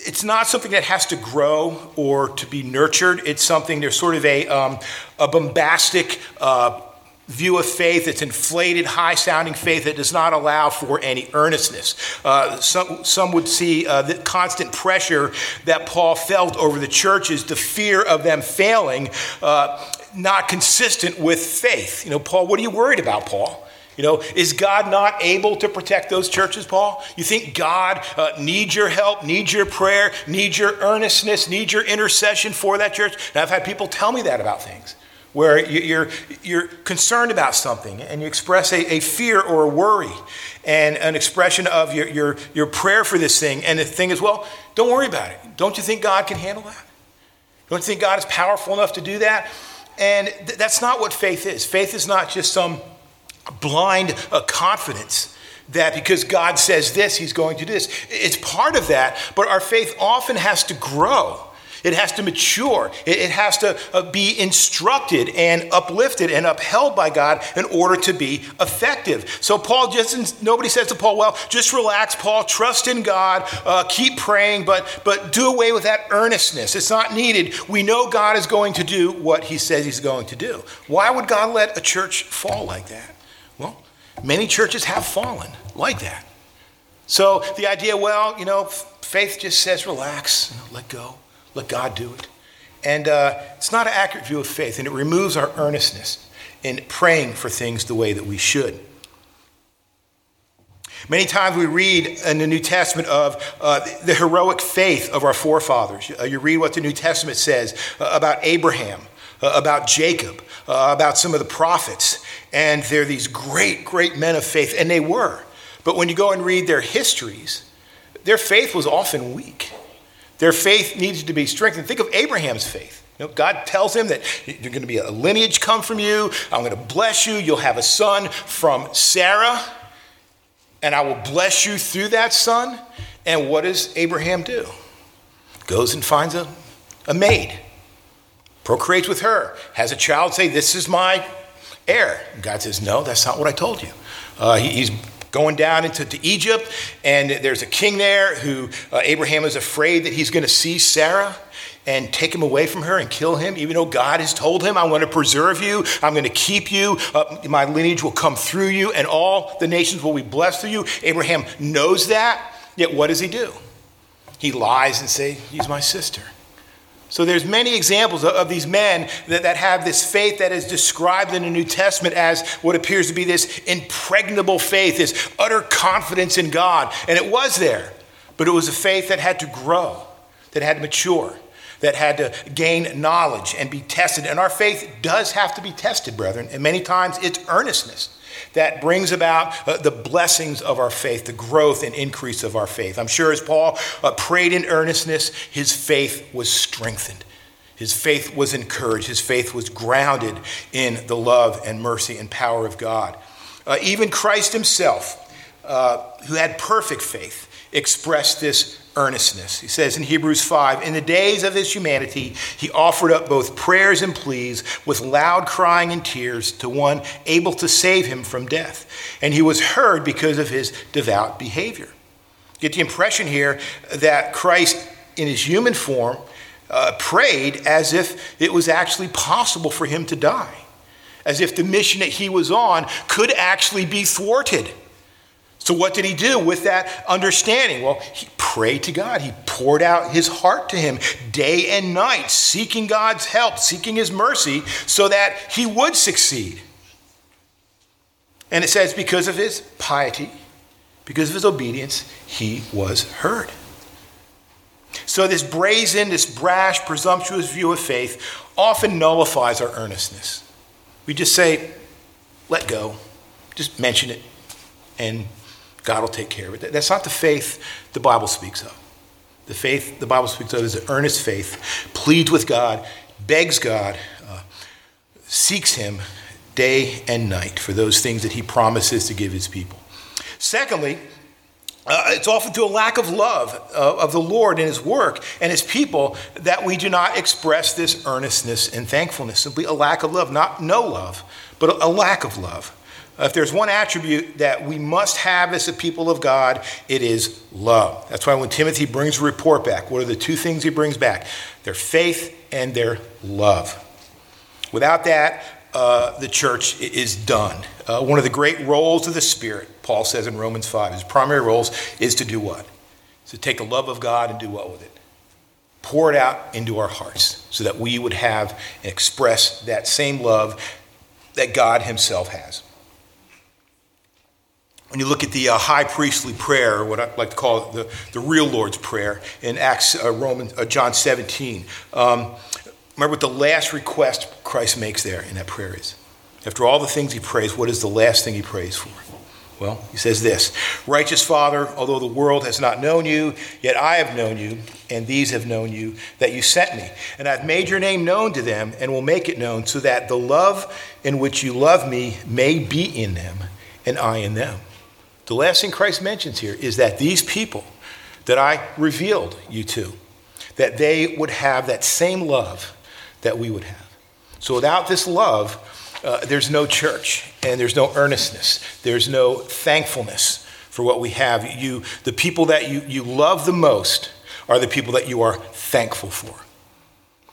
it's not something that has to grow or to be nurtured. It's something, there's sort of a, um, a bombastic uh, view of faith. It's inflated, high sounding faith that does not allow for any earnestness. Uh, some, some would see uh, the constant pressure that Paul felt over the churches, the fear of them failing, uh, not consistent with faith. You know, Paul, what are you worried about, Paul? You know, is God not able to protect those churches, Paul? You think God uh, needs your help, needs your prayer, needs your earnestness, needs your intercession for that church? And I've had people tell me that about things where you're, you're concerned about something and you express a, a fear or a worry and an expression of your, your, your prayer for this thing. And the thing is, well, don't worry about it. Don't you think God can handle that? Don't you think God is powerful enough to do that? And th- that's not what faith is. Faith is not just some blind uh, confidence that because God says this, he's going to do this. It's part of that, but our faith often has to grow. It has to mature. It, has to uh, be instructed and uplifted and upheld by God in order to be effective. So Paul just nobody says to Paul, "Well, just relax, Paul. Trust in God. Uh, keep praying, but but do away with that earnestness. It's not needed. We know God is going to do what He says He's going to do. Why would God let a church fall like that? Many churches have fallen like that. So the idea, well, you know, faith just says relax, you know, let go, let God do it. And uh, it's not an accurate view of faith, and it removes our earnestness in praying for things the way that we should. Many times we read in the New Testament of uh, the heroic faith of our forefathers. Uh, you read what the New Testament says uh, about Abraham, uh, about Jacob, uh, about some of the prophets. And they're these great, great men of faith, and they were. But when you go and read their histories, their faith was often weak. Their faith needed to be strengthened. Think of Abraham's faith. You know, God tells him that you're going to be a lineage come from you. I'm going to bless you. You'll have a son from Sarah, and I will bless you through that son. And what does Abraham do? Goes and finds a, a maid, procreates with her, has a child, say, This is my heir. God says, No, that's not what I told you. Uh, he, he's going down into Egypt, and there's a king there who uh, Abraham is afraid that he's going to see Sarah and take him away from her and kill him, even though God has told him, I'm going to preserve you, I'm going to keep you, uh, my lineage will come through you, and all the nations will be blessed through you. Abraham knows that, yet what does he do? He lies and say, He's my sister. So there's many examples of, these men that, that have this faith that is described in the New Testament as what appears to be this impregnable faith, this utter confidence in God. And it was there, but it was a faith that had to grow, that had to mature, that had to gain knowledge and be tested. And our faith does have to be tested, brethren. And many times it's earnestness. That brings about uh, the blessings of our faith, the growth and increase of our faith. I'm sure as Paul uh, prayed in earnestness, his faith was strengthened. His faith was encouraged. His faith was grounded in the love and mercy and power of God. Uh, even Christ himself, uh, who had perfect faith, expressed this earnestness. He says in Hebrews 5 In the days of his humanity, he offered up both prayers and pleas with loud crying and tears to one able to save him from death. And he was heard because of his devout behavior. Get the impression here that Christ, in his human form, uh, prayed as if it was actually possible for him to die, as if the mission that he was on could actually be thwarted. So, what did he do with that understanding? Well, he prayed to God. He poured out his heart to him day and night, seeking God's help, seeking his mercy, so that he would succeed. And it says, because of his piety, because of his obedience, he was heard. So, this brazen, this brash, presumptuous view of faith often nullifies our earnestness. We just say, let go, just mention it, and God will take care of it. That's not the faith the Bible speaks of. The faith the Bible speaks of is an earnest faith, pleads with God, begs God, uh, seeks Him day and night for those things that He promises to give His people. Secondly, uh, it's often through a lack of love uh, of the Lord and His work and His people that we do not express this earnestness and thankfulness. Simply a lack of love, not no love, but a, a lack of love. Uh, if there's one attribute that we must have as a people of God, it is love. That's why when Timothy brings a report back, what are the two things he brings back? Their faith and their love. Without that, uh, the church is done. Uh, one of the great roles of the Spirit, Paul says in Romans 5, his primary roles is to do what? To take the love of God and do what with it? Pour it out into our hearts so that we would have and express that same love that God Himself has. When you look at the uh, high priestly prayer, what I like to call the, the real Lord's Prayer in Acts, uh, Roman, uh, John 17, um, remember what the last request Christ makes there in that prayer is. After all the things he prays, what is the last thing he prays for? Well, he says this Righteous Father, although the world has not known you, yet I have known you, and these have known you, that you sent me. And I've made your name known to them, and will make it known, so that the love in which you love me may be in them, and I in them. The last thing Christ mentions here is that these people that I revealed you to, that they would have that same love that we would have. So without this love, uh, there's no church and there's no earnestness. There's no thankfulness for what we have. You, the people that you, you love the most are the people that you are thankful for.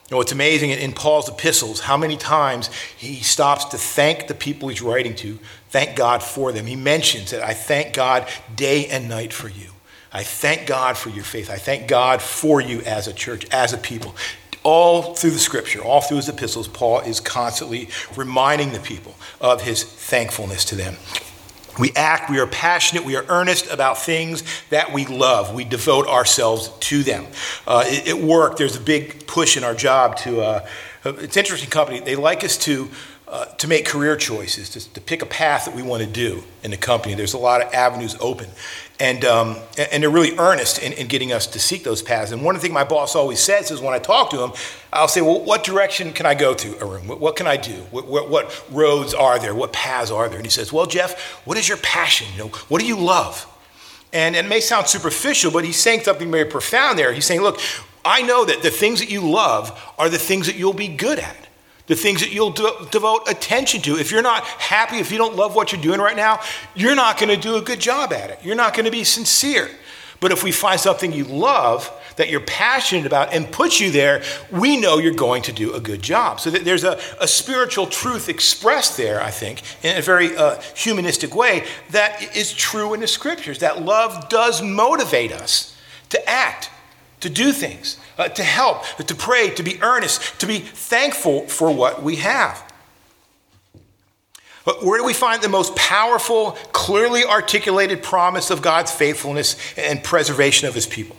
You know, it's amazing in Paul's epistles how many times he stops to thank the people he's writing to, thank God for them. He mentions that I thank God day and night for you. I thank God for your faith. I thank God for you as a church, as a people. All through the scripture, all through his epistles, Paul is constantly reminding the people of his thankfulness to them. We act, we are passionate, we are earnest about things that we love. We devote ourselves to them. Uh, at work, there's a big push in our job to, uh, it's interesting company. They like us to, uh, to make career choices, to, to pick a path that we want to do in the company. There's a lot of avenues open. And, um, and they're really earnest in, in, getting us to seek those paths. And one of the things my boss always says is when I talk to him, I'll say, Well, what direction can I go to, Arun? What, what can I do? What, what, what, roads are there? What paths are there? And he says, Well, Jeff, what is your passion? You know, what do you love? And it may sound superficial, but he's saying something very profound there. He's saying, Look, I know that the things that you love are the things that you'll be good at the things that you'll de- devote attention to. If you're not happy, if you don't love what you're doing right now, you're not going to do a good job at it. You're not going to be sincere. But if we find something you love, that you're passionate about, and put you there, we know you're going to do a good job. So there's a, a spiritual truth expressed there, I think, in a very uh, humanistic way that is true in the scriptures. That love does motivate us to act, to do things, uh, to help, to pray, to be earnest, to be thankful for what we have. But where do we find the most powerful, clearly articulated promise of God's faithfulness and preservation of his people?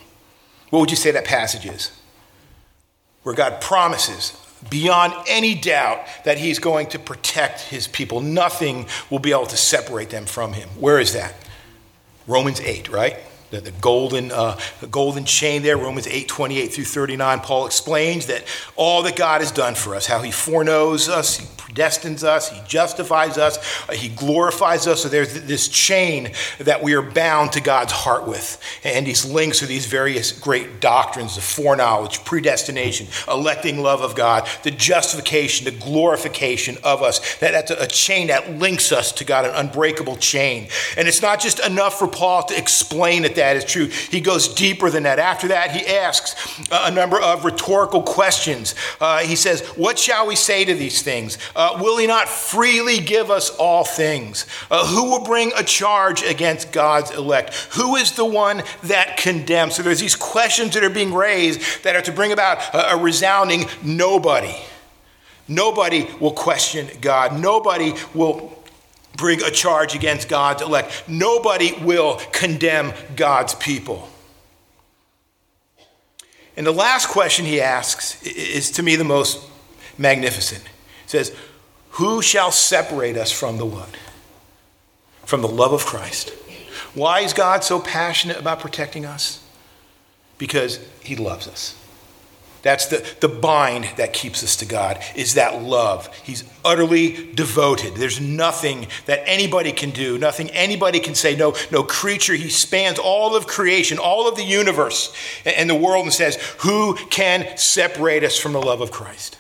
What would you say that passage is? Where God promises beyond any doubt that he's going to protect his people. Nothing will be able to separate them from him. Where is that? Romans 8, right? The, the golden, uh, the golden chain there, Romans 8, 28 through 39. Paul explains that all that God has done for us, how he foreknows us, he predestines us, He justifies us, uh, He glorifies us. So there's this chain that we are bound to God's heart with. And these links are these various great doctrines of foreknowledge, predestination, electing love of God, the justification, the glorification of us. That, that's a, chain that links us to God, an unbreakable chain. And it's not just enough for Paul to explain that that is true, he goes deeper than that. After that, he asks a number of rhetorical questions. Uh, he says, What shall we say to these things? Uh, will he not freely give us all things? Uh, who will bring a charge against God's elect? Who is the one that condemns? So there's these questions that are being raised that are to bring about a, a resounding nobody. Nobody will question God. Nobody will bring a charge against God's elect. Nobody will condemn God's people. And the last question he asks is to me the most magnificent. He says, who shall separate us from the what? From the love of Christ. Why is God so passionate about protecting us? Because he loves us. That's the, the bind that keeps us to God, is that love. He's utterly devoted. There's nothing that anybody can do, nothing anybody can say. No, no creature. He spans all of creation, all of the universe and the world, and says, Who can separate us from the love of Christ?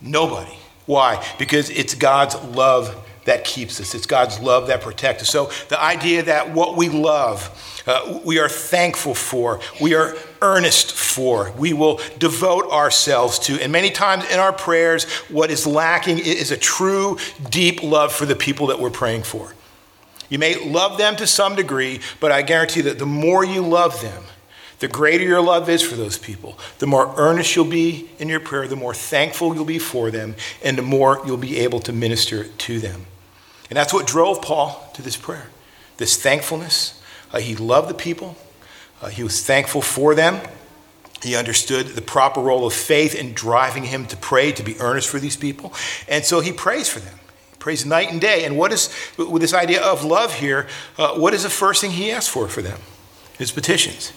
Nobody. Why? Because it's God's love that keeps us. It's God's love that protects us. So the idea that what we love, uh, we are thankful for, we are earnest for, we will devote ourselves to. And many times in our prayers, what is lacking is a true, deep love for the people that we're praying for. You may love them to some degree, but I guarantee that the more you love them, the greater your love is for those people, the more earnest you'll be in your prayer, the more thankful you'll be for them, and the more you'll be able to minister to them. And that's what drove Paul to this prayer this thankfulness. Uh, he loved the people, uh, he was thankful for them. He understood the proper role of faith in driving him to pray, to be earnest for these people. And so he prays for them. He prays night and day. And what is, with this idea of love here, uh, what is the first thing he asks for for them? His petitions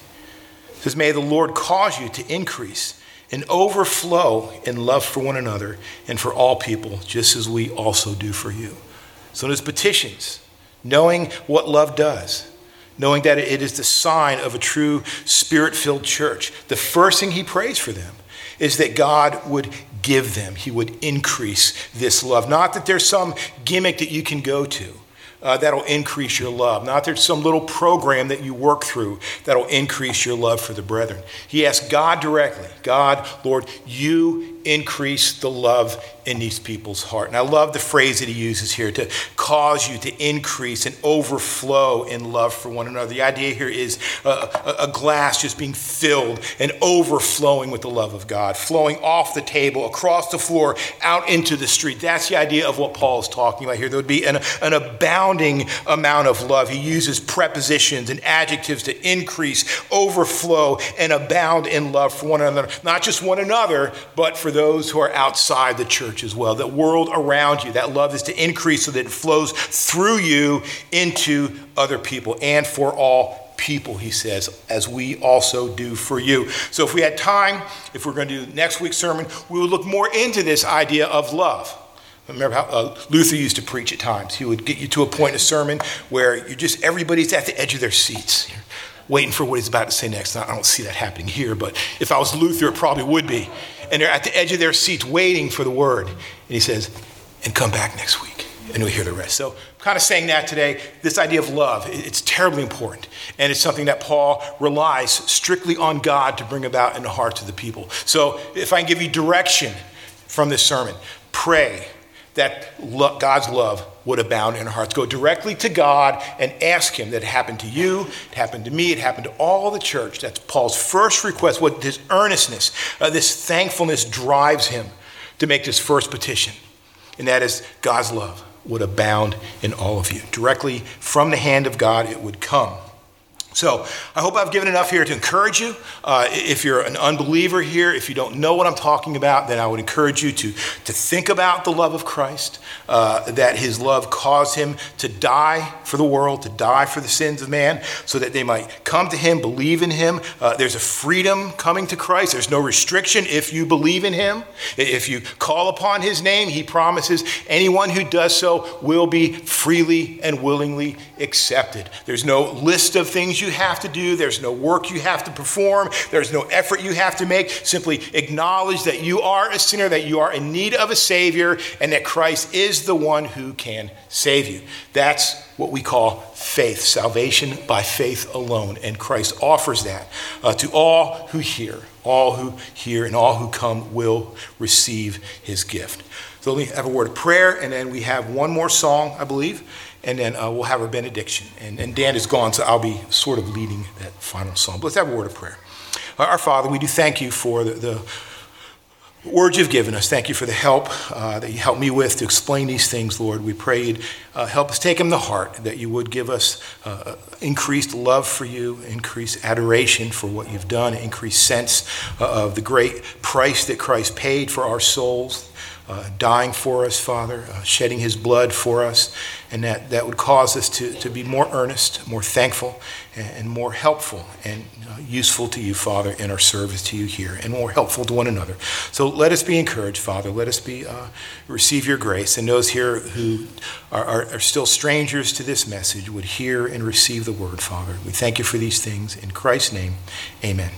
says, May the Lord cause you to increase and overflow in love for one another and for all people, just as we also do for you. So, in his petitions, knowing what love does, knowing that it is the sign of a true spirit filled church, the first thing he prays for them is that God would give them, he would increase this love. Not that there's some gimmick that you can go to uh, that'll increase your love. Not that there's some little program that you work through that'll increase your love for the brethren. He asked God directly God, Lord, you increase the love in these people's heart. And I love the phrase that he uses here to cause you to increase and overflow in love for one another. The idea here is a, a, glass just being filled and overflowing with the love of God, flowing off the table, across the floor, out into the street. That's the idea of what Paul is talking about here. There would be an, an abounding amount of love. He uses prepositions and adjectives to increase, overflow, and abound in love for one another. Not just one another, but for those who are outside the church as well. That world around you, that love is to increase so that it flows through you into other people and for all people, he says, as we also do for you. So if we had time, if we're going to do next week's sermon, we would look more into this idea of love. Remember how uh, Luther used to preach at times. He would get you to a point in a sermon where you're just, everybody's at the edge of their seats, waiting for what he's about to say next. Now, I don't see that happening here, but if I was Luther, it probably would be and they're at the edge of their seats waiting for the word. And he says, and come back next week. And we hear the rest. So, I'm kind of saying that today, this idea of love, it's terribly important. And it's something that Paul relies strictly on God to bring about in the hearts of the people. So, if I can give you direction from this sermon, pray that God's love would abound in our hearts. Go directly to God and ask Him that it happened to you, it happened to me, it happened to all the church. That's Paul's first request. What this earnestness, uh, this thankfulness drives him to make this first petition, and that is God's love would abound in all of you. Directly from the hand of God, it would come. So I hope I've given enough here to encourage you. Uh, if you're an unbeliever here, if you don't know what I'm talking about, then I would encourage you to, to think about the love of Christ, uh, that his love caused him to die for the world, to die for the sins of man, so that they might come to him, believe in him. Uh, there's a freedom coming to Christ. There's no restriction if you believe in him. If you call upon his name, he promises anyone who does so will be freely and willingly accepted. There's no list of things you you have to do, there's no work you have to perform, there's no effort you have to make. Simply acknowledge that you are a sinner, that you are in need of a Savior, and that Christ is the one who can save you. That's what we call faith, salvation by faith alone. And Christ offers that uh, to all who hear. All who hear and all who come will receive his gift. So we have a word of prayer, and then we have one more song, I believe and then uh, we'll have our benediction. And, and, Dan is gone, so I'll be sort of leading that final song. But let's have a word of prayer. Our Father, we do thank you for the, the words you've given us. Thank you for the help uh, that you helped me with to explain these things, Lord. We pray uh, help us take them to heart, that you would give us uh, increased love for you, increased adoration for what you've done, increased sense uh, of the great price that Christ paid for our souls uh, dying for us, Father, uh, shedding his blood for us, and that, that would cause us to, to be more earnest, more thankful, and, and more helpful and uh, useful to you, Father, in our service to you here, and more helpful to one another. So let us be encouraged, Father. Let us be uh, receive your grace, and those here who are, are, are still strangers to this message would hear and receive the word, Father. We thank you for these things. In Christ's name, amen.